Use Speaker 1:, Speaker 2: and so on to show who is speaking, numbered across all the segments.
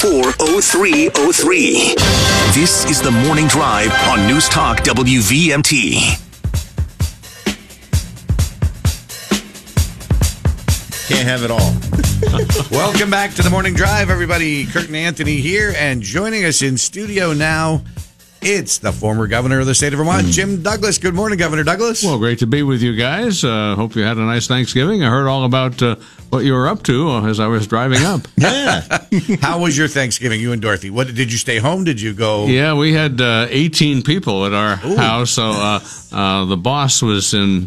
Speaker 1: 0303. This is the Morning Drive on News Talk WVMT.
Speaker 2: Can't have it all.
Speaker 3: Welcome back to the Morning Drive, everybody. Kurt and Anthony here, and joining us in studio now, it's the former governor of the state of Vermont, Jim Douglas. Good morning, Governor Douglas.
Speaker 4: Well, great to be with you guys. Uh, hope you had a nice Thanksgiving. I heard all about uh, what you were up to uh, as I was driving up.
Speaker 2: Yeah.
Speaker 3: How was your Thanksgiving, you and Dorothy? What did you stay home? Did you go?
Speaker 4: yeah, we had uh, 18 people at our house, so uh, uh, the boss was in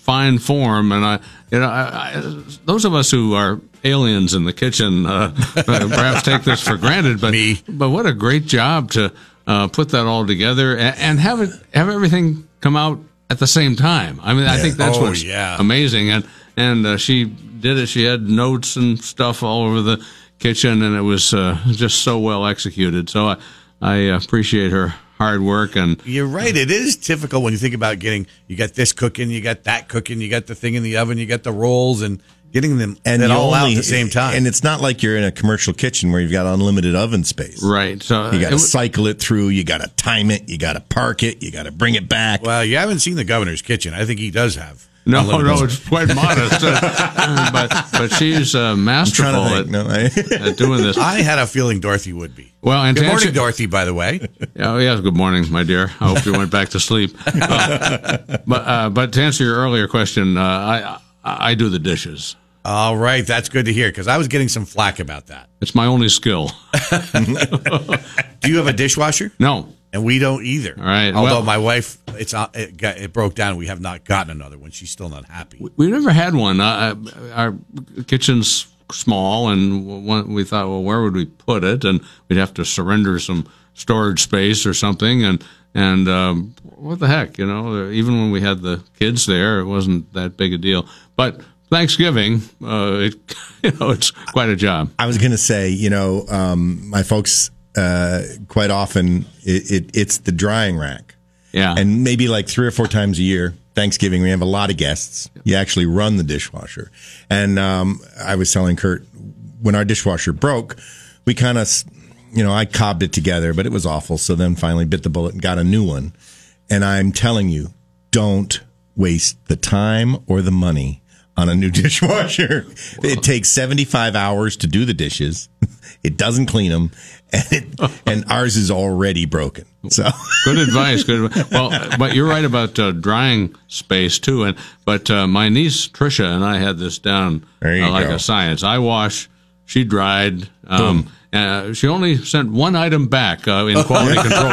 Speaker 4: fine form, and I, you know, I, I, those of us who are aliens in the kitchen uh, perhaps take this for granted, but
Speaker 3: Me.
Speaker 4: but what a great job to uh, put that all together and, and have it have everything come out at the same time. I mean, I think that's
Speaker 3: Oh,
Speaker 4: what's
Speaker 3: yeah.
Speaker 4: amazing, and and uh, she did it. She had notes and stuff all over the kitchen, and it was uh, just so well executed. So I I appreciate her hard work and.
Speaker 3: You're right. It is difficult when you think about getting. You got this cooking, you got that cooking, you got the thing in the oven, you got the rolls, and getting them
Speaker 2: And
Speaker 3: it
Speaker 2: you
Speaker 3: all out at the same time.
Speaker 2: And it's not like you're in a commercial kitchen where you've got unlimited oven space.
Speaker 4: Right. So
Speaker 2: You got to cycle it through. You got to time it. You got to park it. You got to bring it back.
Speaker 3: well, you haven't seen the governor's kitchen. I think he does have.
Speaker 4: no, no,
Speaker 3: space.
Speaker 4: it's quite modest, uh, but but she's uh, masterful
Speaker 2: trying
Speaker 4: at.
Speaker 2: No, I,
Speaker 4: at doing this.
Speaker 3: I had a feeling Dorothy would be.
Speaker 4: Well, and
Speaker 3: Good morning,
Speaker 4: answer-
Speaker 3: Dorothy. By the way,
Speaker 4: Oh yes, good morning, my dear. I hope you went back to sleep. Uh, but uh, but to answer your earlier question, uh, I I I do the dishes.
Speaker 3: All right, that's good to hear because I was getting some flack about that.
Speaker 4: It's my only skill.
Speaker 3: Do you have a dishwasher?
Speaker 4: No,
Speaker 3: And we don't either.
Speaker 4: All right,
Speaker 3: Although
Speaker 4: well-
Speaker 3: my wife, it's not, it, got, it broke down. We have not gotten another one. She's still not happy.
Speaker 4: we never had one. Uh, our kitchen's small, and one, we thought, well, where would we put it? And we'd have to surrender some storage space or something. And and um, what the heck, you know? Even when we had the kids there, it wasn't that big a deal. But Thanksgiving, uh, it you know, it's quite a job.
Speaker 2: I was going to say, you know, um, my folks, uh, quite often it, it, it's the drying rack.
Speaker 4: Yeah.
Speaker 2: And maybe like three or four times a year, Thanksgiving, we have a lot of guests. You actually run the dishwasher. And um, I was telling Kurt, when our dishwasher broke, we kind of, you know, I cobbed it together, but it was awful. So then finally bit the bullet and got a new one. And I'm telling you, don't waste the time or the money on a new dishwasher. It takes 75 hours to do the dishes. It doesn't clean them. And, it, and ours is already broken. So.
Speaker 4: Good advice. Good. Well, but you're right about uh, drying space too. And but uh, my niece Trisha and I had this down uh, like
Speaker 2: go.
Speaker 4: a science. I wash, she dried. Um, uh, she only sent one item back uh, in quality control.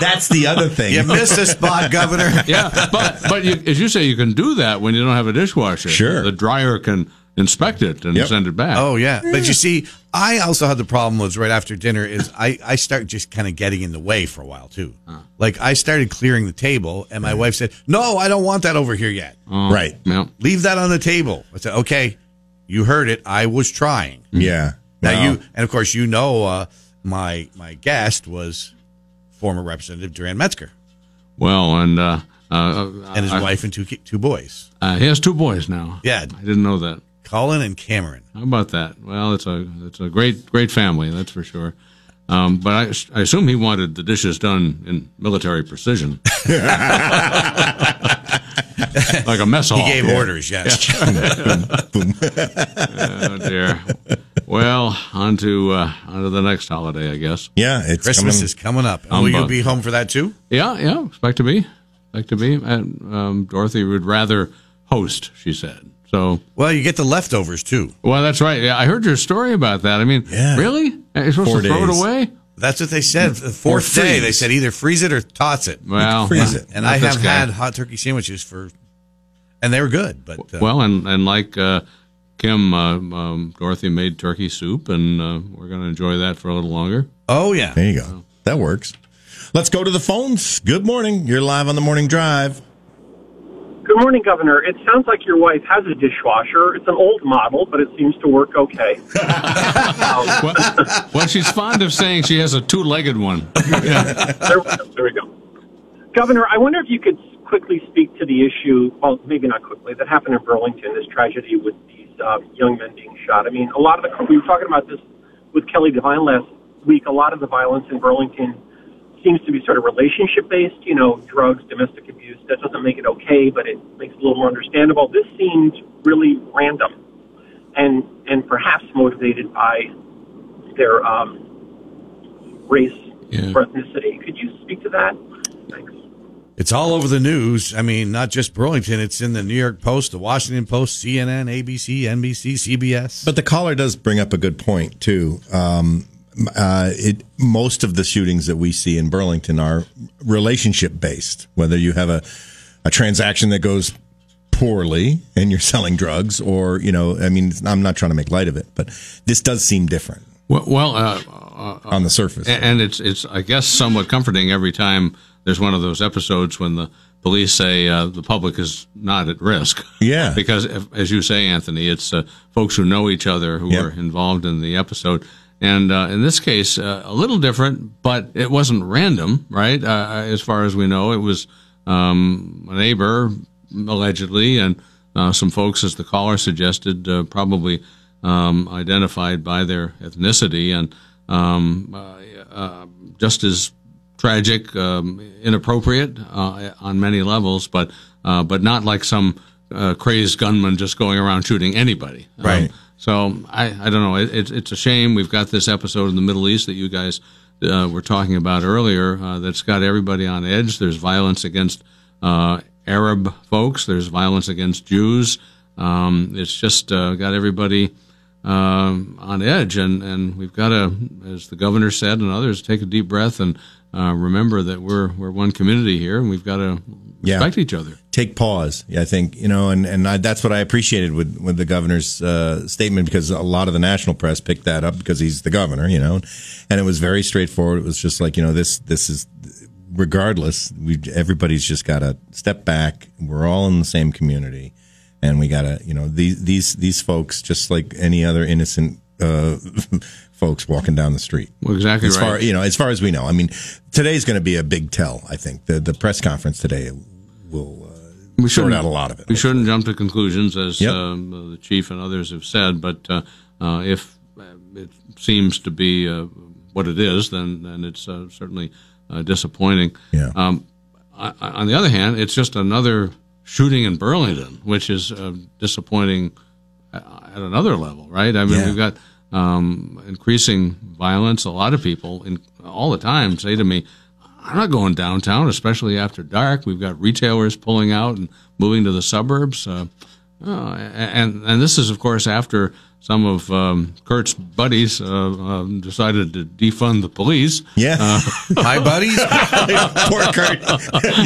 Speaker 2: That's the other thing.
Speaker 3: You missed a spot, Governor.
Speaker 4: Yeah, but but you, as you say, you can do that when you don't have a dishwasher.
Speaker 2: Sure.
Speaker 4: the dryer can inspect it and
Speaker 2: Yep.
Speaker 4: send it back.
Speaker 3: Oh yeah, but you see, I also had the problem was right after dinner is I I start just kind of getting in the way for a while too. Like I started clearing the table, and my wife said, "No, I don't want that over here yet.
Speaker 2: Right.
Speaker 4: Yeah.
Speaker 3: Leave that on the table." I said, "Okay, you heard it. I was trying."
Speaker 2: Yeah.
Speaker 3: Now
Speaker 2: Wow.
Speaker 3: you, and of course, you know, uh, my my guest was former Representative Duran Metzger
Speaker 4: Well, and uh, uh,
Speaker 3: and his
Speaker 4: I-
Speaker 3: wife and two two boys,
Speaker 4: uh, he has two boys now.
Speaker 3: Yeah.
Speaker 4: I didn't know that.
Speaker 3: Colin and Cameron.
Speaker 4: How about that? Well, it's a it's a great great family, that's for sure. Um, but I, I assume he wanted the dishes done in military precision, like a mess hall.
Speaker 3: He gave orders. Yes.
Speaker 4: Oh dear. Well, on to uh, on to the next holiday, I guess.
Speaker 2: Yeah, it's
Speaker 3: Christmas
Speaker 2: coming.
Speaker 3: is coming up. Will you be home for that too?
Speaker 4: Yeah, yeah. Expect to be, expect to be. And um, Dorothy would rather host. She said. So,
Speaker 3: Well, you get the leftovers too.
Speaker 4: well, that's right. Yeah, I heard your story about that. I mean,
Speaker 2: Yeah.
Speaker 4: really? You're supposed
Speaker 2: Four
Speaker 4: to throw
Speaker 2: days.
Speaker 4: it away?
Speaker 3: That's what they said. The fourth day, they said either freeze it or toss it.
Speaker 4: Well,
Speaker 2: freeze it.
Speaker 3: And
Speaker 4: not
Speaker 3: I have
Speaker 4: guy.
Speaker 3: had hot turkey sandwiches for, and they were good. But uh,
Speaker 4: Well, and and like uh, Kim, uh, um, Dorothy made turkey soup, and uh, we're going to enjoy that for a little longer.
Speaker 3: oh yeah,
Speaker 2: There you go. That works. Let's go to the phones. Good morning. You're live on the morning drive.
Speaker 5: Good morning, Governor. It sounds like your wife has a dishwasher. It's an old model, but it seems to work okay.
Speaker 4: Well, well, she's fond of saying she has a two-legged one.
Speaker 5: There, there we go. Governor, I wonder if you could quickly speak to the issue, well, maybe not quickly, that happened in Burlington, this tragedy with these uh, young men being shot. I mean, a lot of the, we were talking about this with Kelly Devine last week, a lot of the violence in Burlington seems to be sort of relationship based, you know, drugs, domestic abuse. That doesn't make it okay, but it makes it a little more understandable. This seemed really random and, and perhaps motivated by their um, race
Speaker 4: Yeah.
Speaker 5: or ethnicity. Could you speak to that? Thanks.
Speaker 3: It's all over the news. I mean, not just Burlington. It's in the New York Post, the Washington Post, CNN, ABC, NBC, CBS.
Speaker 2: But the caller does bring up a good point too. Um, uh, it most of the shootings that we see in Burlington are relationship based. Whether you have a a transaction that goes poorly and you're selling drugs, or you know, I mean, I'm not trying to make light of it, but this does seem different
Speaker 4: Well, well uh, uh,
Speaker 2: on the surface.
Speaker 4: and and it's it's I guess somewhat comforting every time there's one of those episodes when the police say uh, the public is not at risk.
Speaker 2: Yeah.
Speaker 4: because if, as you say, Anthony, it's uh, folks who know each other who
Speaker 2: Yep.
Speaker 4: are involved in the episode. And uh, in this case, uh, a little different, but it wasn't random, right? Uh, as far as we know, it was um, a neighbor allegedly, and uh, some folks, as the caller suggested, uh, probably um, identified by their ethnicity, and um, uh, uh, just as tragic, um, inappropriate uh, on many levels, but uh, but not like some uh, crazed gunman just going around shooting anybody. Um,
Speaker 2: Right.
Speaker 4: so I, I don't know. It, it's it's a shame we've got this episode in the Middle East that you guys uh, were talking about earlier. Uh, that's got everybody on edge. There's violence against uh, Arab folks. There's violence against Jews. Um, it's just uh, got everybody um, on edge, and, and we've got to, as the governor said, and others, take a deep breath and uh, remember that we're we're one community here, and we've got to
Speaker 2: Yeah.
Speaker 4: respect each other.
Speaker 2: take pause. I think you know, and and I, that's what I appreciated with with the governor's uh, statement because a lot of the national press picked that up because he's the governor, you know, and it was very straightforward. It was just like you know, this this is regardless, we everybody's just got to step back. We're all in the same community, and we got to you know these these these folks just like any other innocent. Uh, folks walking down the street.
Speaker 4: Well, exactly
Speaker 2: as
Speaker 4: right.
Speaker 2: far you know, as far as we know. I mean, today's going to be a big tell. I think the the press conference today will uh,
Speaker 4: we
Speaker 2: sort
Speaker 4: shouldn't
Speaker 2: out a lot of it.
Speaker 4: We shouldn't jump to conclusions, as
Speaker 2: Yep.
Speaker 4: um, the chief and others have said. But uh, uh, if uh, it seems to be uh, what it is, then then it's uh, certainly uh, disappointing.
Speaker 2: Yeah.
Speaker 4: Um, I, on the other hand, it's just another shooting in Burlington, which is uh, disappointing at at another level, right? I mean,
Speaker 2: Yeah.
Speaker 4: we've got um, increasing violence. A lot of people in, all the time say to me, I'm not going downtown, especially after dark. We've got retailers pulling out and moving to the suburbs. Uh, oh, and and this is, of course, after some of um, Kurt's buddies uh, um, decided to defund the police.
Speaker 2: Yeah.
Speaker 3: Hi, buddies.
Speaker 2: Poor Kurt.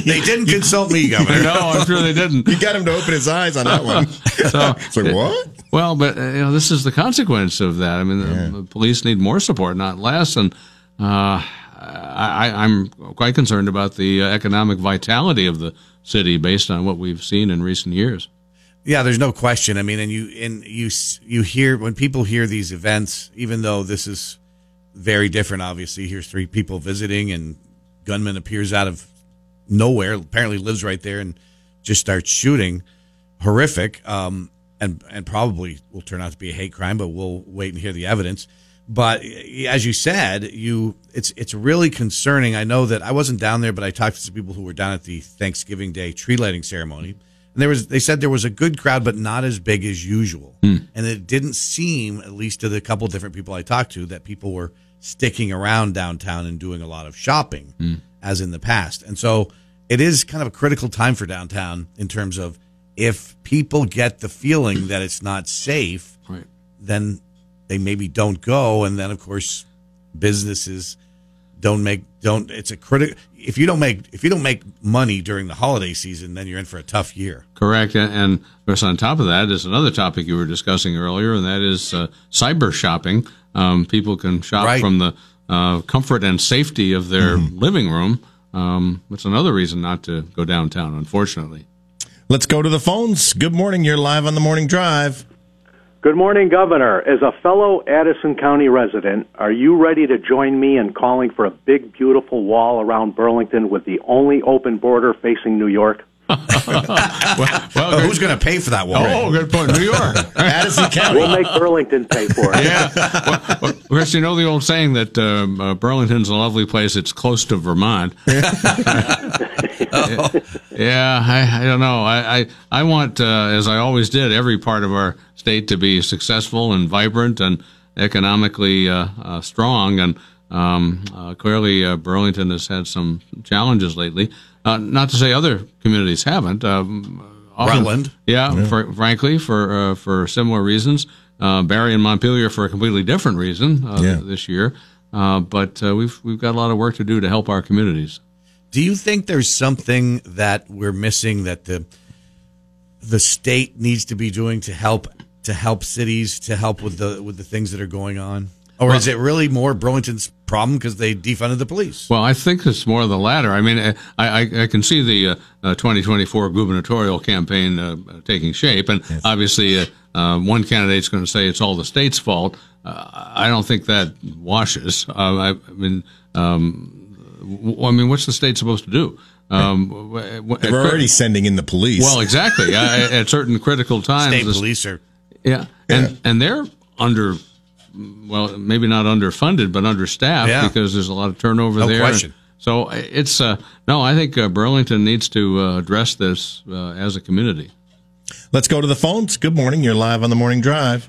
Speaker 3: they didn't consult me, Governor.
Speaker 4: no, I'm sure they didn't.
Speaker 2: You got him to open his eyes on that one.
Speaker 4: So,
Speaker 2: It's like, what?
Speaker 4: Well, but uh, you know, this is the consequence of that. I mean, the, the police need more support, not less. And uh, I, I'm quite concerned about the uh, economic vitality of the city based on what we've seen in recent years.
Speaker 3: Yeah, there's no question. I mean, and you and you you hear when people hear these events, even though this is very different. Obviously, here's three people visiting, and gunman appears out of nowhere. Apparently, lives right there and just starts shooting. Horrific, um, and and probably will turn out to be a hate crime, but we'll wait and hear the evidence. But as you said, you it's it's really concerning. I know that I wasn't down there, but I talked to some people who were down at the Thanksgiving Day tree lighting ceremony, and there was they said there was a good crowd, but not as big as usual. Hmm. And it didn't seem, at least to the couple different people I talked to, that people were sticking around downtown and doing a lot of shopping hmm. as in the past. And so it is kind of a critical time for downtown in terms of if people get the feeling that it's not safe,
Speaker 4: Right.
Speaker 3: then they maybe don't go and then of course businesses don't make don't it's a critical if you don't make if you don't make money during the holiday season then you're in for a tough year
Speaker 4: Correct. And, and of course, on top of that is another topic you were discussing earlier, and that is uh, cyber shopping. Um, people can shop
Speaker 3: Right.
Speaker 4: from the uh, comfort and safety of their living room. Um, that's another reason not to go downtown, unfortunately.
Speaker 2: Let's go to the phones. Good morning. You're live on the morning drive.
Speaker 6: Good morning, Governor. As a fellow Addison County resident, are you ready to join me in calling for a big, beautiful wall around Burlington with the only open border facing New York?
Speaker 4: Well,
Speaker 3: oh, who's going to pay for that wall
Speaker 4: oh, good point. New York.
Speaker 2: Addison County.
Speaker 6: We'll make Burlington pay for it.
Speaker 4: yeah. Well, well, course, you know the old saying that um, uh, Burlington's a lovely place. It's close to Vermont. Yeah, I, I don't know. I I, I want, uh, as I always did, every part of our state to be successful and vibrant and economically uh, uh, strong. And um, uh, clearly, uh, Burlington has had some challenges lately. Uh, not to say other communities haven't. Um, often-
Speaker 3: Rutland.
Speaker 4: yeah, For, frankly, for uh, for similar reasons. Uh, Barre and Montpelier for a completely different reason uh,
Speaker 2: Yeah.
Speaker 4: this year. Uh, but uh, we've we've got a lot of work to do to help our communities.
Speaker 3: Do you think there's something that we're missing that the the state needs to be doing to help to help cities to help with the with the things that are going on? Or is it really more Burlington's problem because they defunded the police?
Speaker 4: Well, I think it's more of the latter. I mean, I, I, I can see the uh, uh, 2024 gubernatorial campaign uh, taking shape, and obviously, uh, uh, one candidate's going to say it's all the state's fault. Uh, I don't think that washes. Uh, I, I mean, um, w- I mean, what's the state supposed to do? Um, w- w-
Speaker 2: We're already sending in the police.
Speaker 4: well, exactly. uh, at certain critical times,
Speaker 3: State
Speaker 4: the-
Speaker 3: police are
Speaker 4: yeah, and and they're under, well, maybe not underfunded, but understaffed
Speaker 3: Yeah.
Speaker 4: because there's a lot of turnover
Speaker 3: No
Speaker 4: there.
Speaker 3: question.
Speaker 4: So it's uh, no, I think uh, Burlington needs to uh, address this uh, as a community.
Speaker 2: Let's go to the phones. Good morning. You're live on the morning drive.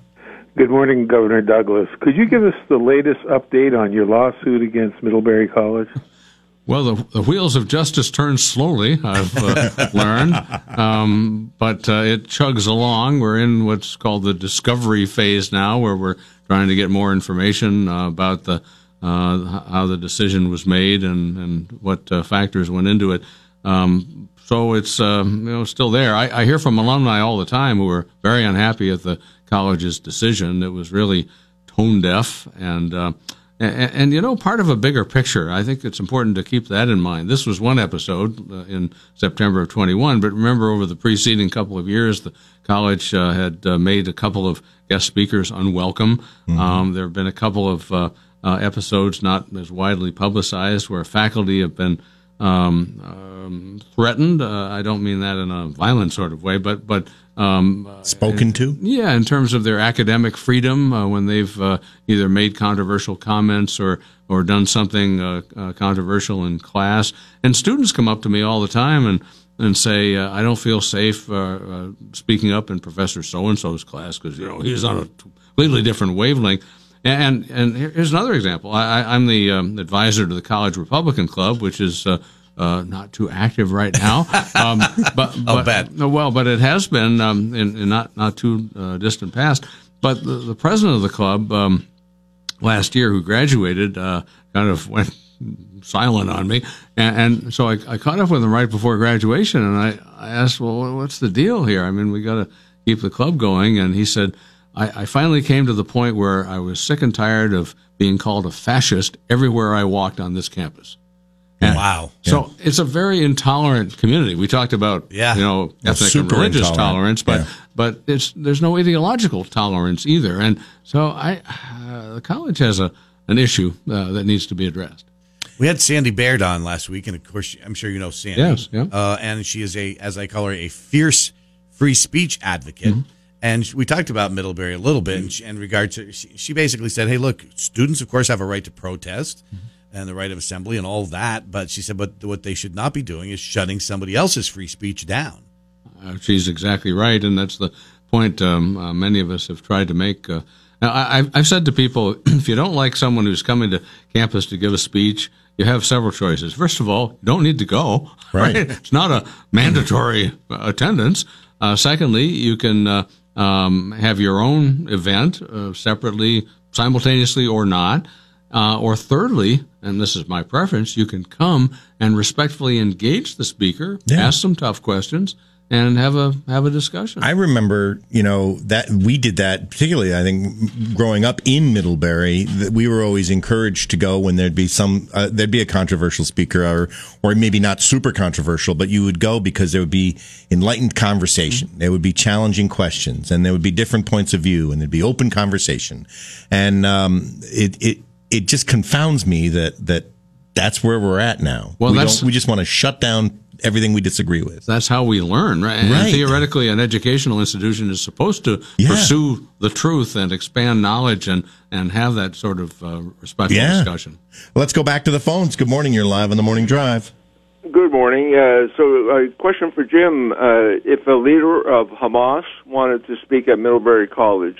Speaker 7: Good morning, Governor Douglas. Could you give us the latest update on your lawsuit against Middlebury College?
Speaker 4: Well, the, the wheels of justice turn slowly, I've uh, learned, um, but uh, it chugs along. We're in what's called the discovery phase now, where we're trying to get more information uh, about the uh, how the decision was made and, and what uh, factors went into it. Um, so it's um, you know still there. I, I hear from alumni all the time who are very unhappy at the college's decision. It was really tone deaf and. Uh, and, and, you know, part of a bigger picture, I think it's important to keep that in mind. This was one episode uh, in September of 21, but remember over the preceding couple of years, the college uh, had uh, made a couple of guest speakers unwelcome. Um, there have been a couple of uh, uh, episodes not as widely publicized where faculty have been um, um, threatened. Uh, I don't mean that in a violent sort of way, but but um,
Speaker 2: Spoken to?
Speaker 4: yeah, in terms of their academic freedom, uh, when they've uh, either made controversial comments or or done something uh, uh, controversial in class, and students come up to me all the time and and say, uh, "I don't feel safe uh, uh, speaking up in Professor So and So's class because you know he's on a completely different wavelength." And and here's another example. I, I'm the um, advisor to the College Republican Club, which is. Uh, not too active right now, um, but, but
Speaker 3: bet.
Speaker 4: Well, but it has been um, in, in not not too uh, distant past. But the, the president of the club um, last year, who graduated, uh, kind of went silent on me, and, and so I, I caught up with him right before graduation, and I, I asked, "Well, what's the deal here? I mean, we got to keep the club going." And he said, I, "I finally came to the point where I was sick and tired of being called a fascist everywhere I walked on this campus." And
Speaker 3: wow.
Speaker 4: So it's a very intolerant community. We talked about,
Speaker 3: Yeah.
Speaker 4: you know,
Speaker 2: Well,
Speaker 4: ethnic and religious
Speaker 2: intolerant.
Speaker 4: tolerance, but
Speaker 2: Yeah.
Speaker 4: but it's there's no ideological tolerance either. And so I, uh, the college has a an issue uh, that needs to be addressed.
Speaker 3: We had Sandy Baird on last week, and of course, I'm sure you know Sandy.
Speaker 4: Yes, yeah.
Speaker 3: Uh, and she is a, as I call her, a fierce free speech advocate.
Speaker 4: Mm-hmm.
Speaker 3: And we talked about Middlebury a little bit in, in regard to. She, she basically said, "Hey, look, students, of course, have a right to protest
Speaker 4: Mm-hmm.
Speaker 3: And the right of assembly and all that." But she said, "But what they should not be doing is shutting somebody else's free speech down."
Speaker 4: Uh, she's exactly right, and that's the point um, uh, many of us have tried to make. Uh, now, I, I've- I've said to people, if you don't like someone who's coming to campus to give a speech, you have several choices. First of all, you don't need to go.
Speaker 2: Right.
Speaker 4: It's not a mandatory uh, attendance. Uh, secondly, you can uh, um, have your own event uh, separately, simultaneously, or not. Uh, or thirdly, and this is my preference, you can come and respectfully engage the speaker,
Speaker 2: Yeah.
Speaker 4: ask some tough questions, and have a have a discussion.
Speaker 2: I remember, you know, that we did that particularly. I think growing up in Middlebury, that we were always encouraged to go when there'd be some, uh, there'd be a controversial speaker, or or maybe not super controversial, but you would go because there would be enlightened conversation, there would be challenging questions, and there would be different points of view, and there'd be open conversation, and um, it it it just confounds me that that that's where we're at now.
Speaker 4: Well,
Speaker 2: we
Speaker 4: that's-
Speaker 2: don't, we just want to shut down everything we disagree with.
Speaker 4: That's how we learn, right? And
Speaker 2: Right.
Speaker 4: theoretically, an educational institution is supposed to
Speaker 2: Yeah.
Speaker 4: pursue the truth and expand knowledge and, and have that sort of uh, respectful
Speaker 2: Yeah.
Speaker 4: discussion.
Speaker 2: Let's go back to the phones. Good morning. You're live on the morning drive.
Speaker 7: Good morning. Uh, so, a question for Jim: uh, If a leader of Hamas wanted to speak at Middlebury College,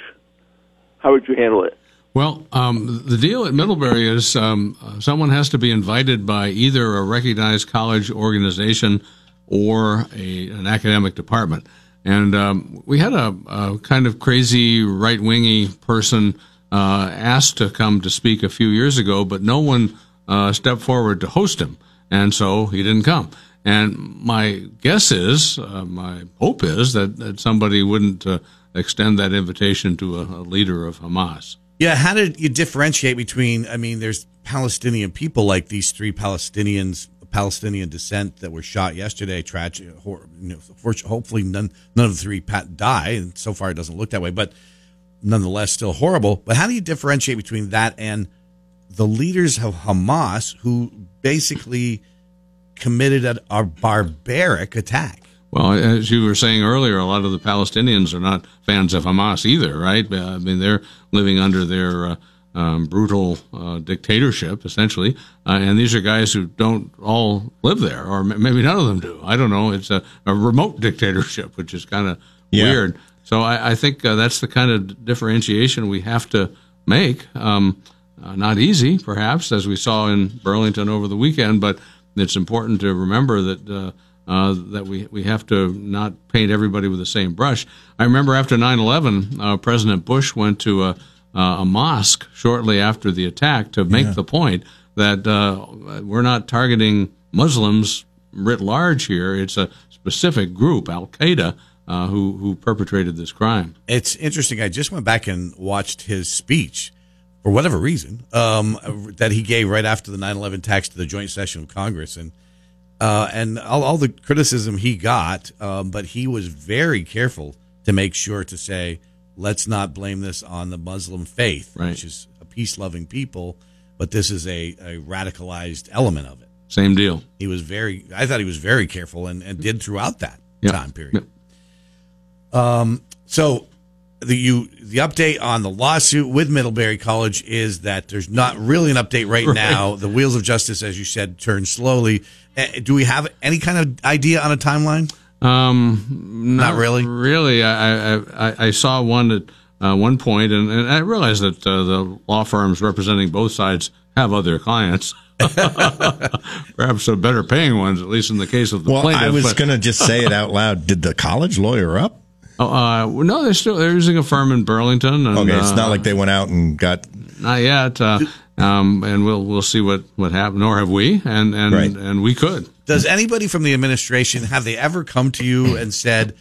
Speaker 7: how would you handle it?
Speaker 4: Well, um, the deal at Middlebury is um, someone has to be invited by either a recognized college organization or a, an academic department. And um, we had a, a kind of crazy right wingy person uh, asked to come to speak a few years ago, but no one uh, stepped forward to host him. And so he didn't come. And my guess is, uh, my hope is that, that somebody wouldn't uh, extend that invitation to a, a leader of Hamas.
Speaker 3: Yeah, how did you differentiate between? I mean, there's Palestinian people like these three Palestinians, Palestinian descent that were shot yesterday. Tragic. hor- You know, hopefully none none of the three pat die, and so far it doesn't look that way. But nonetheless, still horrible. But how do you differentiate between that and the leaders of Hamas, who basically committed a, a barbaric attack?
Speaker 4: Well, as you were saying earlier, a lot of the Palestinians are not fans of Hamas either, right? Uh, I mean, they're living under their uh, um, brutal uh, dictatorship, essentially. Uh, and these are guys who don't all live there, or m- maybe none of them do. I don't know. It's a, a remote dictatorship, which is kind of
Speaker 2: Yeah.
Speaker 4: weird. So I, I think uh, that's the kind of differentiation we have to make. Um, uh, not easy, perhaps, as we saw in Burlington over the weekend, but it's important to remember that uh, uh, that we we have to not paint everybody with the same brush. I remember after 9/11, uh, President Bush went to a, a mosque shortly after the attack to make the point that uh, we're not targeting Muslims writ large here. It's a specific group, Al Qaeda, uh, who who perpetrated this crime.
Speaker 3: It's interesting. I just went back and watched his speech for whatever reason um, that he gave right after the 9/11 attacks to the joint session of Congress, and uh, and all, all the criticism he got, um, but he was very careful to make sure to say, let's not blame this on the Muslim faith,
Speaker 4: Right.
Speaker 3: which is a peace-loving people, but this is a, a radicalized element of it.
Speaker 4: Same deal.
Speaker 3: He was very, I thought he was very careful and, and did throughout that
Speaker 4: Yeah.
Speaker 3: time period. Um, so the you the update on the lawsuit with Middlebury College is that there's not really an update right, now. The wheels of justice, as you said, turn slowly. Uh, do we have any kind of idea on a timeline?
Speaker 4: Um,
Speaker 3: Not really?
Speaker 4: Really, I I, I, I saw one at uh, one point, and, and I realized that uh, the law firms representing both sides have other clients, perhaps uh, better paying ones, at least in the case of the
Speaker 2: Well,
Speaker 4: plaintiff.
Speaker 2: I was going to just say it out loud. Did the college lawyer up?
Speaker 4: Oh, uh, no, they're still they're using a firm in Burlington. And,
Speaker 2: Okay, it's
Speaker 4: uh,
Speaker 2: not like they went out and got.
Speaker 4: not yet. Uh, um, and we'll we'll see what what happens. Nor have we, and and
Speaker 2: Right.
Speaker 4: and we could.
Speaker 3: Does anybody from the administration have they ever come to you and said,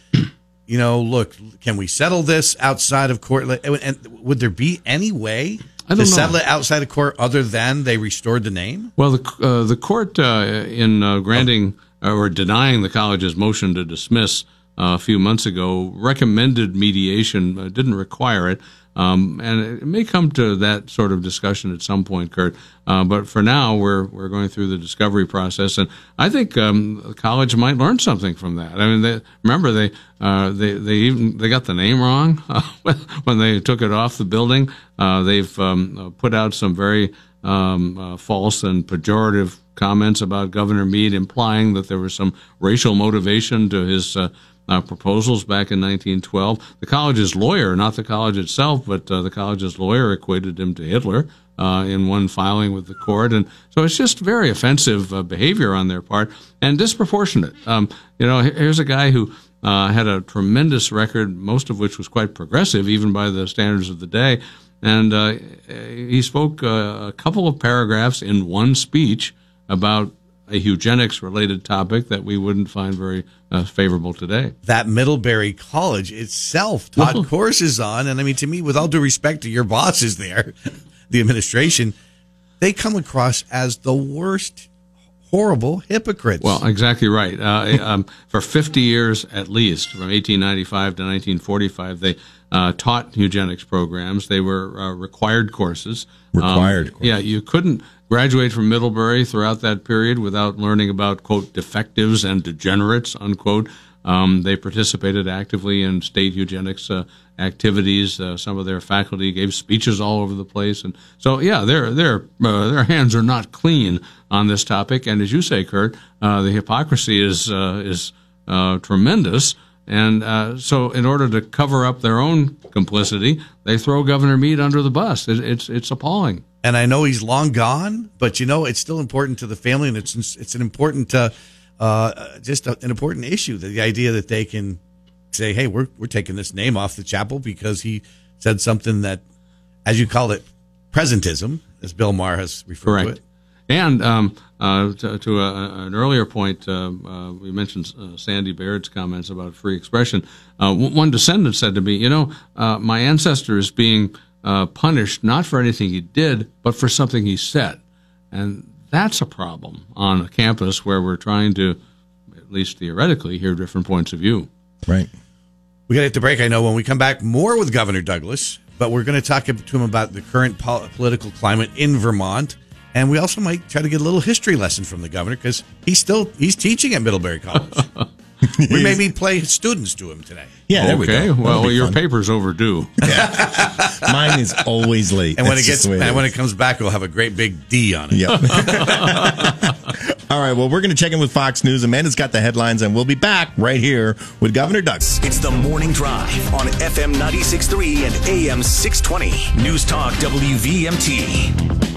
Speaker 3: you know, look, can we settle this outside of court? And would there be any way
Speaker 4: I
Speaker 3: to
Speaker 4: don't know.
Speaker 3: settle it outside of court other than they restored the name?
Speaker 4: Well, the uh, the court uh, in uh, granting or denying the college's motion to dismiss uh, a few months ago recommended mediation, uh, didn't require it. Um, and it may come to that sort of discussion at some point, Kurt. Uh, but for now, we're we're going through the discovery process, and I think um, the college might learn something from that. I mean, they, remember they uh, they they even they got the name wrong when they took it off the building. Uh, they've um, uh, put out some very um, uh, false and pejorative comments about Governor Mead, implying that there was some racial motivation to his uh, proposals back in 1912. The college's lawyer, not the college itself, but uh, the college's lawyer equated him to Hitler uh, in one filing with the court. And so it's just very offensive uh, behavior on their part and disproportionate. Um, you know, here's a guy who uh, had a tremendous record, most of which was quite progressive, even by the standards of the day. And uh, he spoke a couple of paragraphs in one speech about a eugenics related topic that we wouldn't find very uh, favorable today.
Speaker 3: That Middlebury College itself taught
Speaker 4: Well-
Speaker 3: courses on, and I mean, to me, with all due respect to your bosses there, the administration, they come across as the worst, horrible hypocrites.
Speaker 4: Well, exactly right. Uh, um, for 50 years at least, from 1895 to 1945, they uh, taught eugenics programs. They were uh, required courses.
Speaker 2: Required
Speaker 4: Um, Yeah, you couldn't graduate from Middlebury throughout that period without learning about quote defectives and degenerates unquote. Um, they participated actively in state eugenics uh, activities. Uh, some of their faculty gave speeches all over the place, and so yeah, their their uh, their hands are not clean on this topic. And as you say, Kurt, uh, the hypocrisy is uh, is uh, tremendous. And uh, so, in order to cover up their own complicity, they throw Governor Mead under the bus. It, it's it's appalling.
Speaker 3: and I know he's long gone, but you know it's still important to the family, and it's it's an important, uh, uh, just a, an important issue. The, idea that they can say, "Hey, we're we're taking this name off the chapel because he said something that, as you call it, presentism, as Bill Maher has referred to it."
Speaker 4: And um, uh, to, to a, an earlier point, uh, uh, we mentioned uh, Sandy Baird's comments about free expression. Uh, w- one descendant said to me, "You know, uh, my ancestor is being uh, punished not for anything he did, but for something he said," and that's a problem on a campus where we're trying to, at least theoretically, hear different points of view.
Speaker 2: Right.
Speaker 3: We got to hit the break. I know when we come back, more with Governor Douglas, but we're going to talk to him about the current pol- political climate in Vermont, and we also might try to get a little history lesson from the governor because he's still he's teaching at Middlebury College. we maybe play students to him today.
Speaker 2: Yeah, there
Speaker 4: okay,
Speaker 2: we go.
Speaker 4: well,
Speaker 2: That'll be
Speaker 4: your
Speaker 2: fun.
Speaker 4: paper's overdue.
Speaker 2: Mine is always late.
Speaker 3: And when it gets
Speaker 2: the
Speaker 3: and
Speaker 2: is.
Speaker 3: when it comes back, we'll have a great big D on it.
Speaker 2: Yep. All right. Well, we're going to check in with Fox News. Amanda's got the headlines, and we'll be back right here with Governor Douglas.
Speaker 1: It's the morning drive on FM 96.3 and AM 620. News Talk WVMT.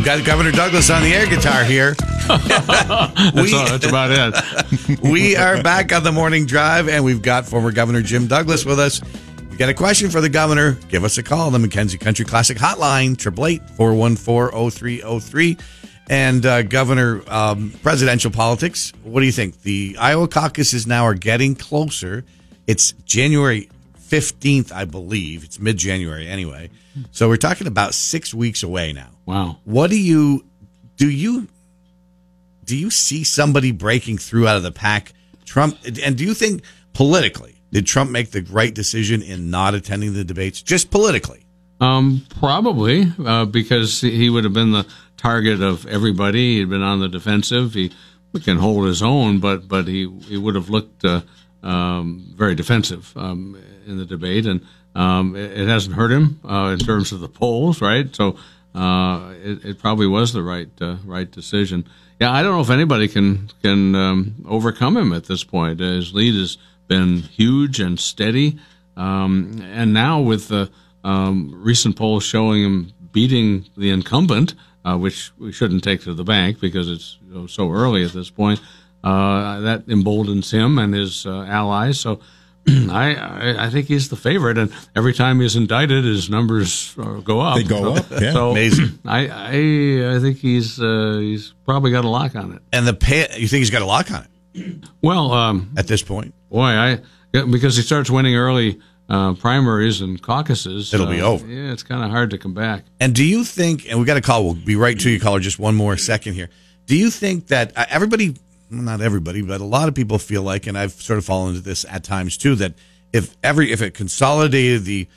Speaker 3: We've got Governor Douglas on the air guitar here.
Speaker 4: That's, all, that's about it.
Speaker 3: we are back on the morning drive, and we've got former Governor Jim Douglas with us. If You got a question for the governor? Give us a call. The McKenzie Country Classic Hotline, 888-414-0303. And uh, Governor, um, presidential politics. What do you think? The Iowa caucuses now are getting closer. It's January 15th, I believe. It's mid January anyway. So we're talking about six weeks away now.
Speaker 4: Wow.
Speaker 3: What do you do? You do you see somebody breaking through out of the pack? Trump, and do you think politically did Trump make the right decision in not attending the debates? Just politically,
Speaker 4: Um, probably uh, because he would have been the target of everybody. He'd been on the defensive. He, he can hold his own, but but he he would have looked uh, um, very defensive um, in the debate, and um, it, it hasn't hurt him uh, in terms of the polls, right? So uh, it, it probably was the right uh, right decision. Yeah, I don't know if anybody can can um, overcome him at this point. His lead has been huge and steady, um, and now with the recent polls showing him beating the incumbent, uh, which we shouldn't take to the bank because it's you know, so early at this point. Uh, that emboldens him and his uh, allies. So I, I I think he's the favorite, and every time he's indicted, his numbers uh, go up.
Speaker 2: They go up, yeah.
Speaker 4: So
Speaker 3: Amazing.
Speaker 4: I I, I think he's uh, he's probably got a lock on it.
Speaker 3: and the pay, you think he's got a lock on it
Speaker 4: Well, um,
Speaker 3: at this point?
Speaker 4: boy, I because he starts winning early uh, primaries and caucuses.
Speaker 3: It'll be over.
Speaker 4: Yeah, it's kind of hard to come back.
Speaker 3: And do you think? And we got a call. We'll be right to you, caller. Just one more second here. Do you think that uh, everybody, well, not everybody, but a lot of people feel like, and I've sort of fallen into this at times too, that if every if it consolidated the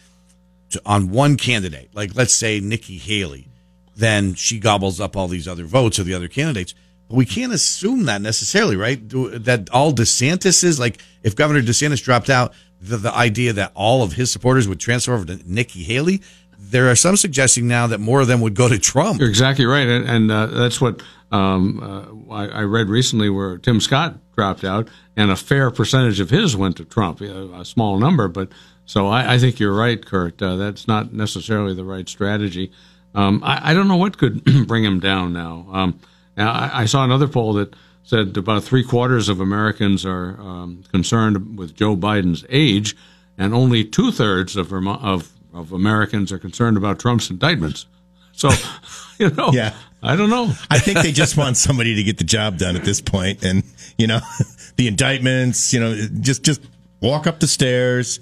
Speaker 3: to, on one candidate, like let's say Nikki Haley, then she gobbles up all these other votes of the other candidates. But we can't assume that necessarily, right? Do- That all DeSantis is like if Governor DeSantis dropped out, the, the idea that all of his supporters would transfer over to Nikki Haley. There are some suggesting now that more of them would go to Trump.
Speaker 4: You're exactly right, and, and uh, that's what um, uh, I, I read recently, where Tim Scott dropped out, and a fair percentage of his went to Trump, a, small number, but so I, I think you're right, Kurt. Uh, that's not necessarily the right strategy. Um, I, I don't know what could bring him down now. Um, now, I, I saw another poll that said about three quarters of Americans are um, concerned with Joe Biden's age, and only two thirds of, Vermo- of of Americans are concerned about Trump's indictments. So, you know,
Speaker 2: Yeah.
Speaker 4: I don't know.
Speaker 2: I think they just want somebody to get the job done at this point, and you know, the indictments. You know, just just walk up the stairs,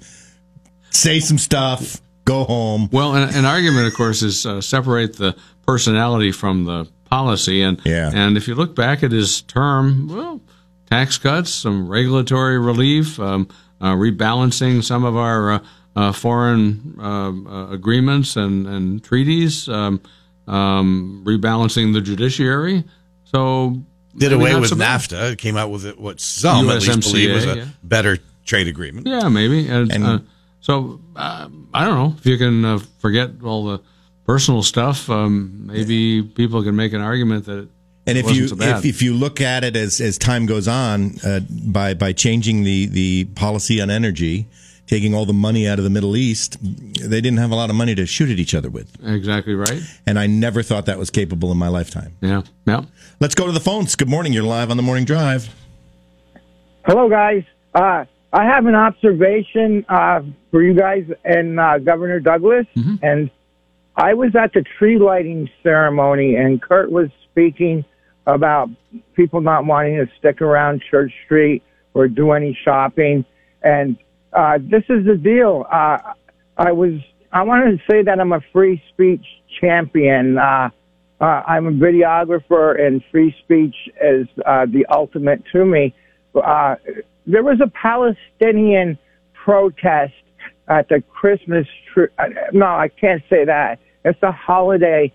Speaker 2: say some stuff, go home.
Speaker 4: Well, an, an argument, of course, is uh, separate the personality from the policy, and
Speaker 2: Yeah.
Speaker 4: and if you look back at his term, well, tax cuts, some regulatory relief, um, uh, rebalancing some of our uh, uh, foreign uh, uh, agreements and, and treaties, um, um, rebalancing the judiciary. So
Speaker 3: Did
Speaker 4: I mean,
Speaker 3: away with. NAFTA. Came out with it, what some at least believe was a
Speaker 4: yeah.
Speaker 3: better trade agreement.
Speaker 4: Yeah, maybe. And,
Speaker 2: And-
Speaker 4: uh, so uh, I don't know if you can uh, forget all the personal stuff. Um, maybe people can make an argument that.
Speaker 2: And if you
Speaker 4: so
Speaker 2: if, if you look at it as as time goes on, uh, by by changing the the policy on energy, taking all the money out of the Middle East, they didn't have a lot of money to shoot at each other with,
Speaker 4: exactly right.
Speaker 2: and I never thought that was capable in my lifetime.
Speaker 4: Yeah, yeah.
Speaker 2: Let's go to the phones. Good morning. You're live on the morning drive.
Speaker 8: Hello, guys. Uh, I have an observation uh, for you guys and uh, Governor Douglas. And I was at the tree lighting ceremony, and Kurt was speaking about people not wanting to stick around Church Street or do any shopping. And uh, this is the deal. Uh, I was. I wanted to say that I'm a free speech champion. Uh, uh, I'm a videographer, and free speech is uh, the ultimate to me. Uh, there was a Palestinian protest at the Christmas tree. No, I can't say that. It's a holiday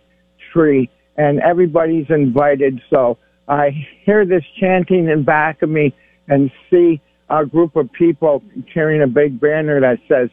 Speaker 8: tree, and everybody's invited. So I hear this chanting in back of me and see a group of people carrying a big banner that says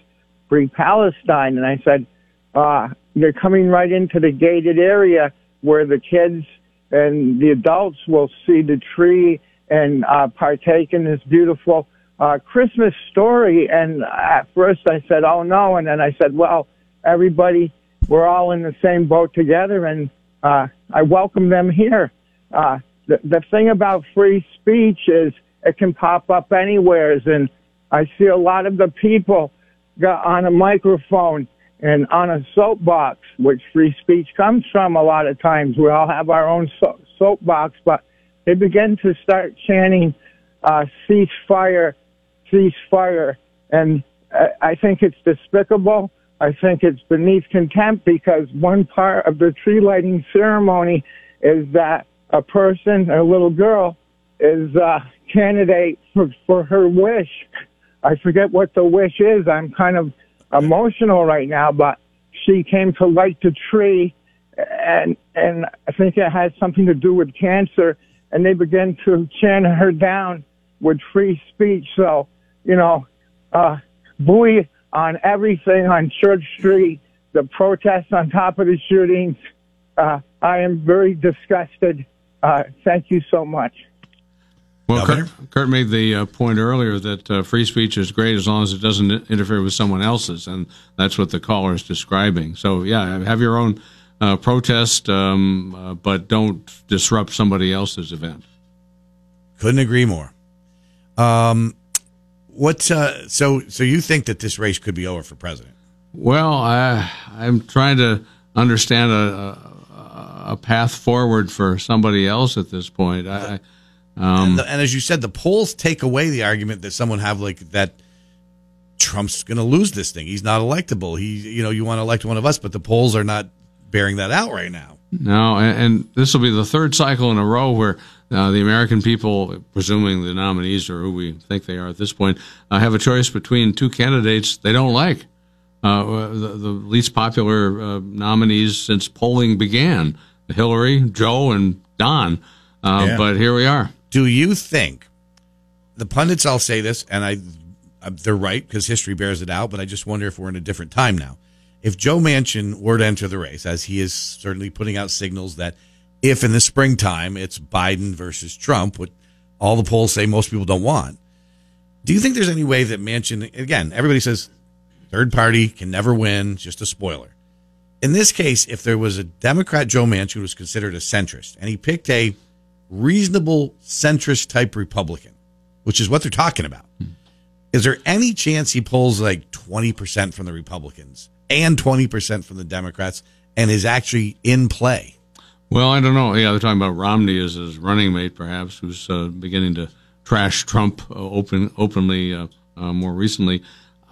Speaker 8: "Free Palestine," and I said, uh, "They're coming right into the gated area where the kids and the adults will see the tree and uh, partake in this beautiful uh, Christmas story." And at first, I said, "Oh no," and then I said, "Well, everybody, we're all in the same boat together, and uh, I welcome them here." Uh, the, the thing about free speech is it can pop up anywhere. and I see a lot of the people got on a microphone and on a soapbox, which free speech comes from a lot of times. We all have our own so- soapbox, but they begin to start chanting, uh, cease fire, cease fire. And uh, I think it's despicable. I think it's beneath contempt because one part of the tree lighting ceremony is that a person, a little girl, is uh, candidate for, for her wish. I forget what the wish is. I'm kind of emotional right now, but she came to light the tree, and and I think it has something to do with cancer. And they began to chant her down with free speech. So you know, uh, buoy on everything on Church Street, the protests on top of the shootings. Uh, I am very disgusted. Uh, thank you so much.
Speaker 4: Well, Kurt, Kurt made the uh, point earlier that uh, free speech is great as long as it doesn't interfere with someone else's, and that's what the caller is describing. So, yeah, have your own uh, protest, um, uh, but don't disrupt somebody else's event.
Speaker 3: Couldn't agree more. Um, what? Uh, so, so you think that this race could be over for president?
Speaker 4: Well, I, I'm trying to understand a, a, a path forward for somebody else at this point. I- um,
Speaker 3: and, the- and as you said, the polls take away the argument that someone have like that. Trump's going to lose this thing. He's not electable. He, you know, you want to elect one of us, but the polls are not bearing that out right now.
Speaker 4: No, and, and this will be the third cycle in a row where uh, the American people, presuming the nominees are who we think they are at this point, uh, have a choice between two candidates they don't like. Uh, the, the least popular uh, nominees since polling began Hillary, Joe, and Don. Uh,
Speaker 2: Yeah.
Speaker 4: But here we are.
Speaker 3: Do you think the pundits? I'll say this, and I, they're right because history bears it out. But I just wonder if we're in a different time now. If Joe Manchin were to enter the race, as he is certainly putting out signals that if in the springtime it's Biden versus Trump, what all the polls say most people don't want. Do you think there's any way that Manchin, again, everybody says third party can never win, just a spoiler. In this case, if there was a Democrat, Joe Manchin, who was considered a centrist, and he picked a reasonable centrist type Republican, which is what they're talking about, is there any chance he pulls like 20% from the Republicans and 20% from the Democrats and is actually in play?
Speaker 4: Well, I don't know. Yeah, they're talking about Romney as his running mate, perhaps, who's uh, beginning to trash Trump uh, open openly uh, uh, more recently.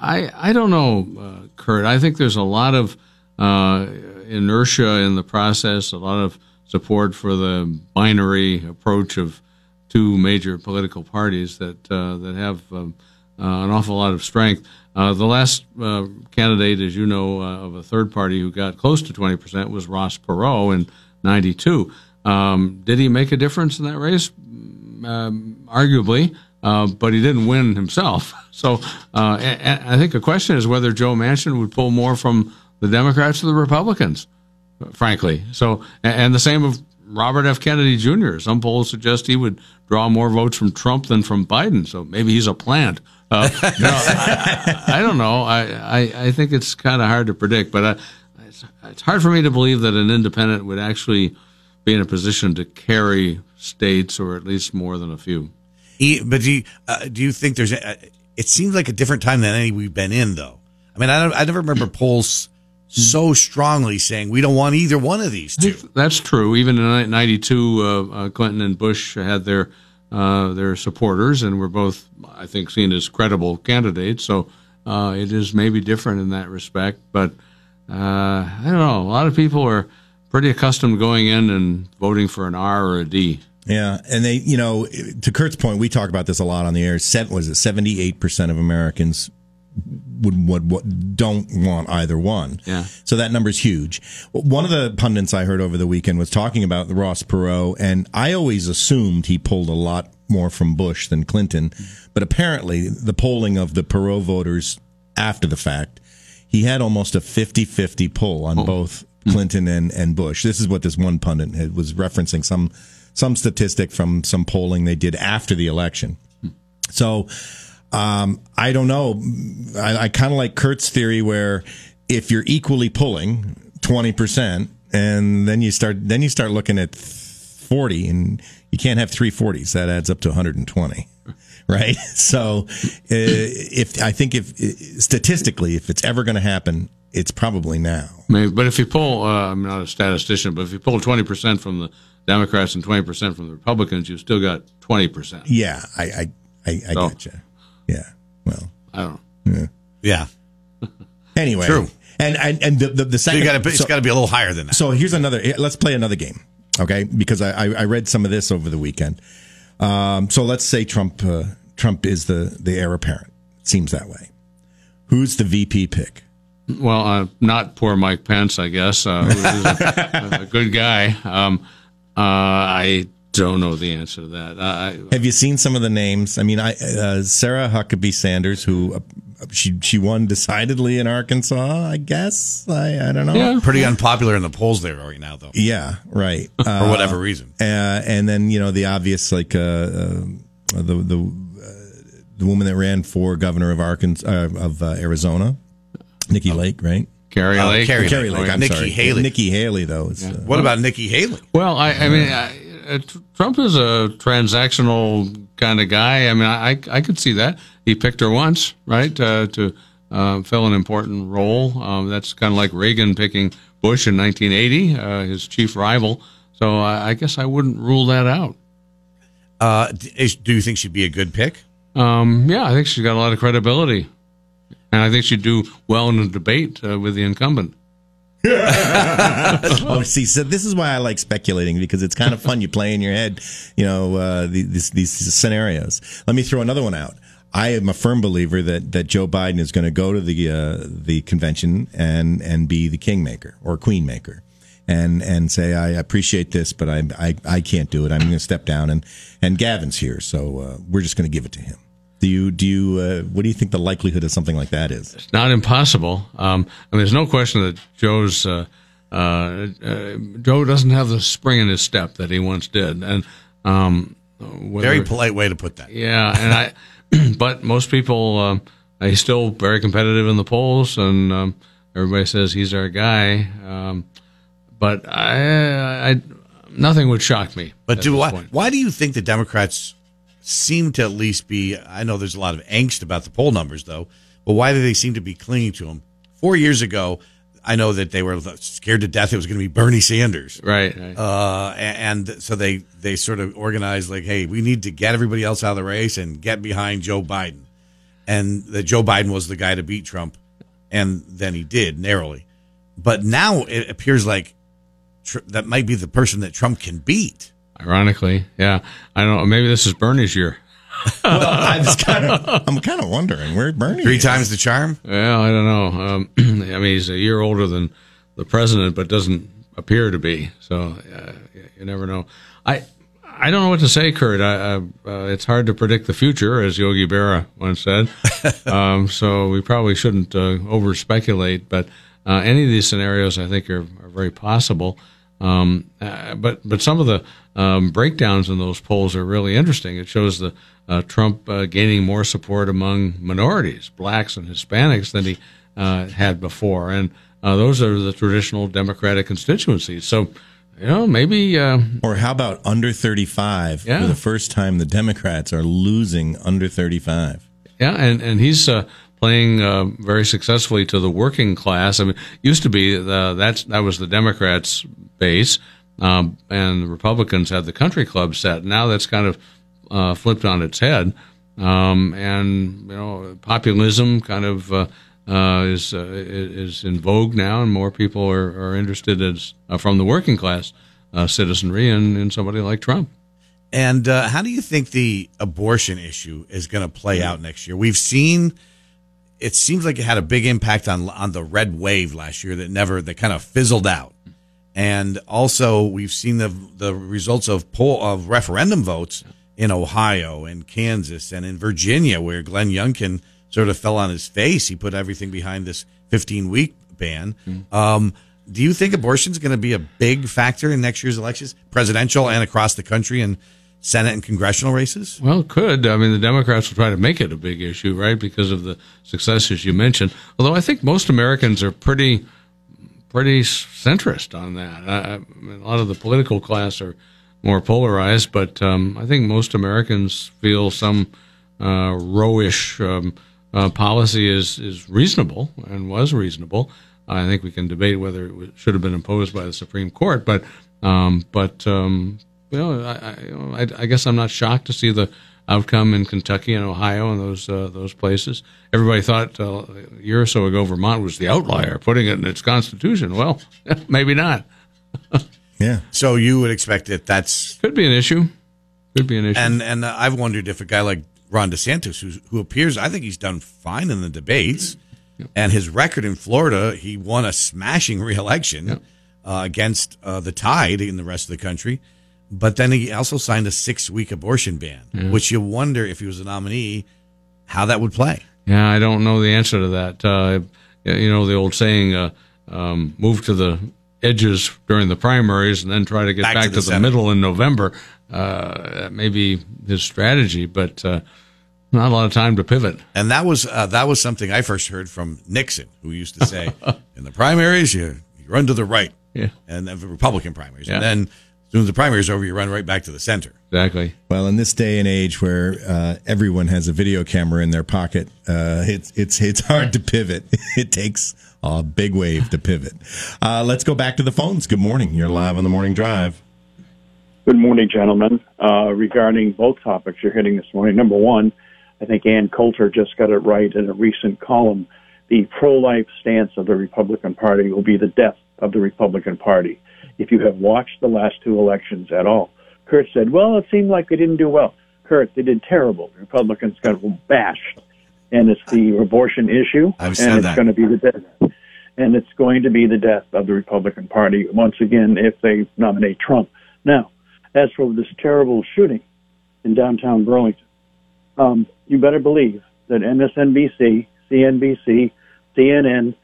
Speaker 4: I I don't know, uh, Kurt. I think there's a lot of inertia in the process, a lot of support for the binary approach of two major political parties that uh, that have um, uh, an awful lot of strength. Uh, the last candidate, as you know, of a third party who got close to 20% was Ross Perot in 92. Um, did he make a difference in that race? Um, arguably, uh, but he didn't win himself. So uh, I think the question is whether Joe Manchin would pull more from the Democrats or the Republicans, frankly. So, and, the same of Robert F. Kennedy Jr. Some polls suggest he would draw more votes from Trump than from Biden. So maybe he's a plant. Uh, no, I, I, don't know. I, I, I think it's kind of hard to predict, but I, it's, it's hard for me to believe that an independent would actually be in a position to carry states or at least more than a few.
Speaker 3: But do you, uh, do you think there's? A, it seems like a different time than any we've been in, though. I mean, I, don't. I never remember polls so strongly saying we don't want either one of these two.
Speaker 4: That's true. Even in '92, uh, uh, Clinton and Bush had their uh, their supporters, and were both, I think, seen as credible candidates. So uh, it is maybe different in that respect. But uh, I don't know. A lot of people are pretty accustomed to going in and voting for an R or a D.
Speaker 2: Yeah, and they, you know, to Kurt's point, we talk about this a lot on the air. Set was it seventy eight percent of Americans would, would, would don't want either one.
Speaker 4: Yeah.
Speaker 2: So that number's huge. One of the pundits I heard over the weekend was talking about the Ross Perot, and I always assumed he pulled a lot more from Bush than Clinton, but apparently the polling of the Perot voters after the fact, he had almost a 50-50 pull on oh. both Clinton and, and Bush. This is what this one pundit had, was referencing some some statistic from some polling they did after the election. So um, I don't know. I, I kind of like Kurt's theory where if you're equally pulling 20% and then you start, then you start looking at 40 and you can't have three forties. That adds up to 120. Right. So, uh, if I think if statistically, if it's ever going to happen, it's probably now.
Speaker 4: Maybe, but if you pull, uh, I'm not a statistician, but if you pull 20% from the Democrats and 20% from the Republicans, you've still got 20%.
Speaker 2: Yeah, I, I, I, I so, gotcha. Yeah. Well,
Speaker 4: I don't.
Speaker 3: Yeah.
Speaker 2: yeah. anyway.
Speaker 3: True.
Speaker 2: And, and, and the, the, the second.
Speaker 3: So gotta, it's so, got to be a little higher than that.
Speaker 2: So here's another. Let's play another game. Okay. Because I, I read some of this over the weekend. Um, so let's say Trump, uh, Trump is the, the heir apparent. It seems that way. Who's the VP pick?
Speaker 4: Well, uh, not poor Mike Pence, I guess. Uh, a, a, good guy. Um, uh, I don't know the answer to that. I,
Speaker 2: Have you seen some of the names? I mean, I, uh, Sarah Huckabee Sanders, who uh, she she won decidedly in Arkansas. I guess I I don't know.
Speaker 3: Yeah. Pretty unpopular in the polls there right now, though.
Speaker 2: Yeah, right.
Speaker 3: For whatever reason.
Speaker 2: Uh, and then you know the obvious like uh, uh, the the the woman that ran for governor of Arkansas of Arizona, Nikki oh. Lake, right?
Speaker 4: Kari
Speaker 3: oh,
Speaker 4: Lake.
Speaker 2: Kari, Kari Lake. I'm
Speaker 3: Nikki
Speaker 2: sorry.
Speaker 3: Haley.
Speaker 2: Nikki Haley, though.
Speaker 3: Yeah. uh, what about Nikki Haley?
Speaker 4: Well, I, I mean, I, uh, Trump is a transactional kind of guy. I mean, I, I could see that. He picked her once, right, uh, to uh, fill an important role. Um, that's kind of like Reagan picking Bush in 1980, uh, his chief rival. So I, I, guess I wouldn't rule that out.
Speaker 3: Uh, do you think she'd be a good pick?
Speaker 4: Um, yeah, I think she's got a lot of credibility. And I think she'd do well in a debate uh, with the incumbent.
Speaker 2: oh, see, so this is why I like speculating because it's kind of fun. You play in your head, you know, uh, these, these scenarios. Let me throw another one out. I am a firm believer that, that Joe Biden is going to go to the uh, the convention and and be the kingmaker or queenmaker, and and say I appreciate this, but I I, I can't do it. I'm going to step down, and and Gavin's here, so uh, we're just going to give it to him. Do you do you uh, what do you think the likelihood of something like that is?
Speaker 4: It's not impossible. Um, I mean, there's no question that Joe's uh, uh, uh, Joe doesn't have the spring in his step that he once did, and um,
Speaker 3: whether, very polite way to put that.
Speaker 4: Yeah, and I, but most people um, he's still very competitive in the polls, and um, everybody says he's our guy. Um, but I, I, nothing would shock me.
Speaker 3: But do why? Why do you think the Democrats? Seem to at least be. I know there's a lot of angst about the poll numbers, though. But why do they seem to be clinging to them? Four years ago, I know that they were scared to death it was going to be Bernie Sanders,
Speaker 4: right? right.
Speaker 3: Uh, and, so they they sort of organized like, hey, we need to get everybody else out of the race and get behind Joe Biden, and that Joe Biden was the guy to beat Trump, and then he did narrowly. But now it appears like tr- that might be the person that Trump can beat.
Speaker 4: Ironically, yeah. I don't know. Maybe this is Bernie's year.
Speaker 2: well, I was kind of, I'm kind of wondering where Bernie.
Speaker 3: Three
Speaker 2: is.
Speaker 3: times the charm.
Speaker 4: Well, I don't know. Um, I mean, he's a year older than the president, but doesn't appear to be. So uh, you never know. I I don't know what to say, Kurt. I, I, uh, it's hard to predict the future, as Yogi Berra once said. um, so we probably shouldn't uh, over speculate. But uh, any of these scenarios, I think, are, are very possible. Um, uh, but but some of the um, breakdowns in those polls are really interesting. It shows the uh, Trump uh, gaining more support among minorities, blacks and Hispanics, than he uh, had before, and uh, those are the traditional Democratic constituencies. So, you know, maybe. Uh,
Speaker 2: Or how about under 35?
Speaker 4: Yeah.
Speaker 2: For the first time, the Democrats are losing under 35.
Speaker 4: Yeah, and and he's uh, playing uh, very successfully to the working class. I mean, used to be the, that's that was the Democrats' base, um, and the Republicans had the country club set. Now that's kind of uh, flipped on its head, um, and you know, populism kind of. Uh, uh, is uh, is in vogue now, and more people are, are interested as uh, from the working class uh, citizenry in, in somebody like Trump.
Speaker 3: And uh, how do you think the abortion issue is going to play out next year? We've seen it seems like it had a big impact on on the red wave last year that never that kind of fizzled out. And also we've seen the the results of poll of referendum votes in Ohio and Kansas and in Virginia where Glenn Youngkin sort of fell on his face. He put everything behind this 15 week ban. Um, do you think abortion is going to be a big factor in next year's elections, presidential and across the country, and Senate and congressional races?
Speaker 4: Well, it could. I mean, the Democrats will try to make it a big issue, right, because of the successes you mentioned. Although I think most Americans are pretty, pretty centrist on that. A lot of the political class are more polarized, but um, I think most Americans feel some uh, um, uh, policy is is reasonable and was reasonable. I think we can debate whether it should have been imposed by the Supreme Court, but um, but um, you know, I, I, I, guess I'm not shocked to see the outcome in Kentucky and Ohio and those uh, those places. Everybody thought uh, a year or so ago Vermont was the outlier, putting it in its constitution. Well, maybe not.
Speaker 2: Yeah.
Speaker 3: So you would expect that that's
Speaker 4: Could be an issue. Could be an issue.
Speaker 3: and and uh, I've wondered if a guy like Ron DeSantis, who who appears, I think he's done fine in the debates, and his record in Florida, he won a smashing reelection uh, against uh, the tide in the rest of the country, but then he also signed a six week abortion ban, which you wonder if he was a nominee, how that would play.
Speaker 4: Yeah, I don't know the answer to that. Uh, you know the old saying, uh, um, "Move to the edges during the primaries, and then try to get
Speaker 3: Back
Speaker 4: back,
Speaker 3: to
Speaker 4: to,
Speaker 3: the
Speaker 4: the, middle in November." Uh, that may be his strategy, but uh, not a lot of time to pivot.
Speaker 3: And that was uh, that was something I first heard from Nixon, who used to say, "In the primaries, you, you run to the right,
Speaker 4: Yeah.
Speaker 3: and then the Republican primaries,
Speaker 4: Yeah.
Speaker 3: and then soon as the primaries are over, you run right back to the center."
Speaker 4: Exactly.
Speaker 2: Well, in this day and age where uh, everyone has a video camera in their pocket, uh, it's it's it's hard to pivot. It takes a big wave to pivot. Uh, let's go back to the phones. Good morning. You're live on the morning drive.
Speaker 9: Good morning, gentlemen. Uh, regarding both topics you're hitting this morning, number one, I think Ann Coulter just got it right in a recent column. The pro-life stance of the Republican Party will be the death of the Republican Party. If you have watched the last two elections at all, Kurt said, "Well, it seemed like they didn't do well." Kurt, they did terrible. The Republicans got bashed, and it's the abortion issue,
Speaker 3: I've
Speaker 9: and it's
Speaker 3: that.
Speaker 9: going to be the death, and it's going to be the death of the Republican Party once again if they nominate Trump. Now, as for this terrible shooting in downtown Burlington, um, you better believe that MSNBC, CNBC, CNN,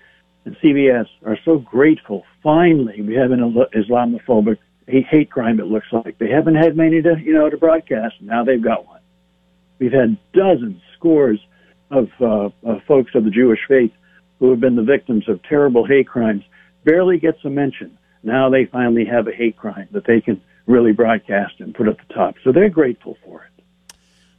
Speaker 9: and CBS are so grateful. Finally, we have an Islamophobic hate crime. It looks like they haven't had many to you know to broadcast. Now they've got one. We've had dozens, scores of, uh, of folks of the Jewish faith who have been the victims of terrible hate crimes. Barely gets a mention. Now they finally have a hate crime that they can really broadcast and put at the top. So they're grateful for it.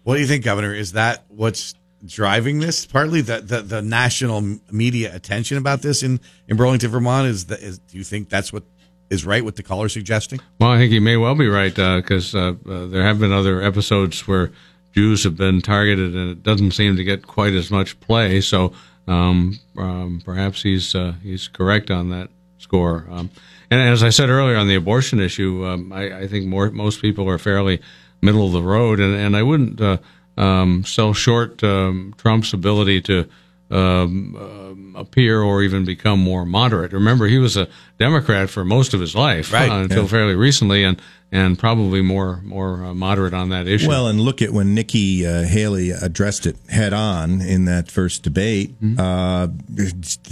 Speaker 3: What do you think, Governor? Is that what's driving this? Partly the the, the national media attention about this in, in Burlington, Vermont. Is that is? Do you think that's what is right? What the caller suggesting?
Speaker 4: Well, I think he may well be right because uh, uh, there have been other episodes where Jews have been targeted, and it doesn't seem to get quite as much play. So um, um, perhaps he's uh, he's correct on that score. Um, and as I said earlier on the abortion issue, um, I, I think more most people are fairly middle of the road, and, and I wouldn't uh, um, sell short um, Trump's ability to um, um, appear or even become more moderate. Remember, he was a Democrat for most of his life,
Speaker 3: Right.
Speaker 4: uh, until fairly recently, and and probably more more uh, moderate on that issue.
Speaker 2: Well, and look at when Nikki uh, Haley addressed it head on in that first debate. Uh,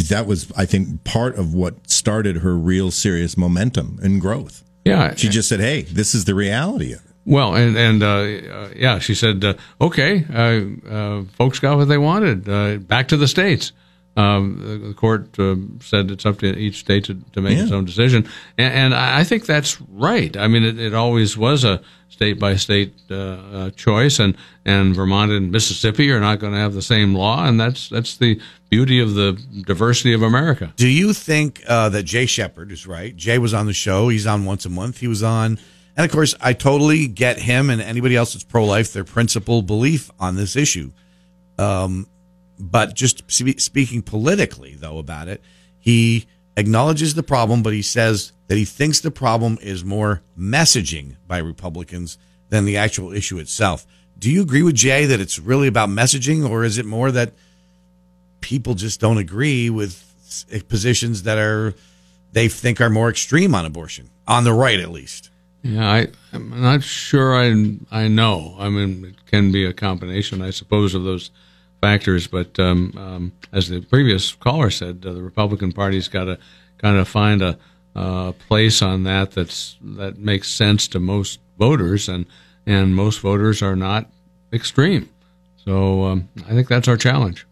Speaker 2: that was, I think, part of what started her real serious momentum and growth.
Speaker 4: yeah,
Speaker 2: She just said, "Hey, this is the reality of it."
Speaker 4: Well, and and uh, uh, yeah, she said, uh, "Okay, uh, uh, folks got what they wanted. Uh, back to the states." Um, the court uh, said it's up to each state to, to make its own decision, and, and I think that's right. I mean, it, it always was a state by state uh, choice, and and Vermont and Mississippi are not going to have the same law, and that's that's the beauty of the diversity of America.
Speaker 3: Do you think uh, that Jay Shepard is right? Jay was on the show. He's on once a month. He was on, and of course, I totally get him and anybody else that's pro life their principal belief on this issue. Um, but just spe- speaking politically, though, about it, he acknowledges the problem, but he says that he thinks the problem is more messaging by Republicans than the actual issue itself. Do you agree with Jay that it's really about messaging, or is it more that people just don't agree with positions that are they think are more extreme on abortion on the right, at least?
Speaker 4: Yeah, I, I'm not sure I I know. I mean, it can be a combination, I suppose, of those factors. But um, um, as the previous caller said, uh, the Republican Party's got to kind of find a uh, place on that that's that makes sense to most voters, and and most voters are not extreme. So um, I think that's our challenge.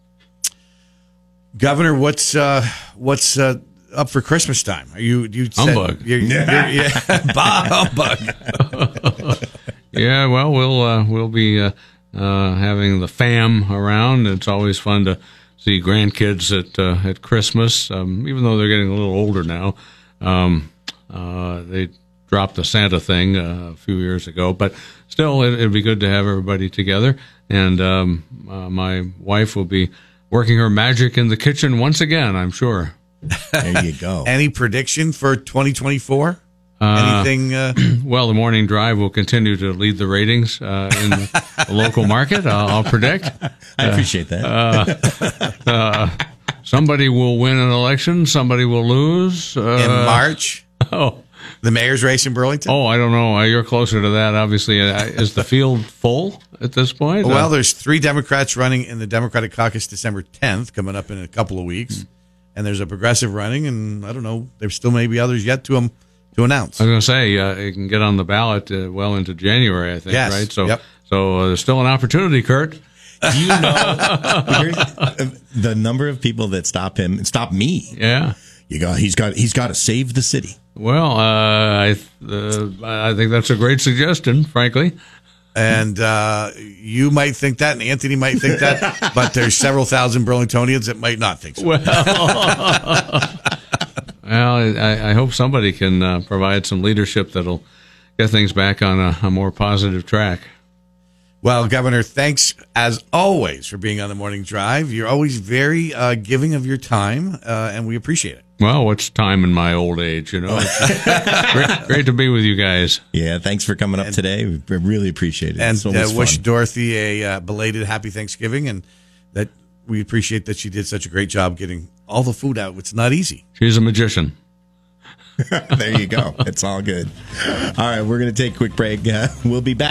Speaker 3: Governor, what's uh, what's uh, up for Christmas time? Are you you said-
Speaker 4: Humbug.
Speaker 3: You're, you're, yeah, bah, humbug.
Speaker 4: Yeah, well, we'll uh, we'll be uh, uh, having the fam around. It's always fun to see grandkids at uh, at Christmas, um, even though they're getting a little older now. Um, uh, they dropped the Santa thing uh, a few years ago, but still, it, it'd be good to have everybody together. And um, uh, my wife will be working her magic in the kitchen once again. I'm sure.
Speaker 2: There you go.
Speaker 3: Any prediction for 2024? Anything? Uh,
Speaker 4: Well, the morning drive will continue to lead the ratings uh, in the local market. I'll, I'll predict.
Speaker 2: I appreciate that.
Speaker 4: Somebody will win an election. Somebody will lose. Uh,
Speaker 3: in March,
Speaker 4: oh,
Speaker 3: the mayor's race in Burlington.
Speaker 4: oh, I don't know. Uh, You're closer to that. Obviously, uh, is the field full at this point?
Speaker 3: Well,
Speaker 4: Uh,
Speaker 3: there's three Democrats running in the Democratic caucus December 10th, coming up in a couple of weeks, and there's a progressive running, and I don't know, there still may be others yet to um, to announce.
Speaker 4: I was going to say uh, it can get on the ballot uh, well into January. I think.
Speaker 3: Yes.
Speaker 4: Right. So,
Speaker 3: Yep.
Speaker 4: so uh, there's still an opportunity, Kurt.
Speaker 2: Do you know uh, the number of people that stop him, and stop me?
Speaker 4: Yeah.
Speaker 2: You got, he's got, he's got to save the city.
Speaker 4: Well, uh, I uh, I think that's a great suggestion. Frankly.
Speaker 3: And uh, you might think that, and Anthony might think that, but there's several thousand Burlingtonians that might not think so.
Speaker 4: Well, well, I, I hope somebody can uh, provide some leadership that'll get things back on a, a more positive track.
Speaker 3: Well, Governor, thanks as always for being on the morning drive. You're always very uh, giving of your time, uh, and we appreciate it.
Speaker 4: Well, what's time in my old age, you know? Great, great to be with you guys.
Speaker 2: Yeah, thanks for coming up today. We really appreciate it.
Speaker 3: And
Speaker 2: so
Speaker 3: uh, wish
Speaker 2: fun.
Speaker 3: Dorothy a uh, belated happy Thanksgiving, and that we appreciate that she did such a great job getting all the food out. It's not easy.
Speaker 4: She's a magician.
Speaker 2: there you go. It's all good. All right, we're going to take a quick break. Uh, we'll be back.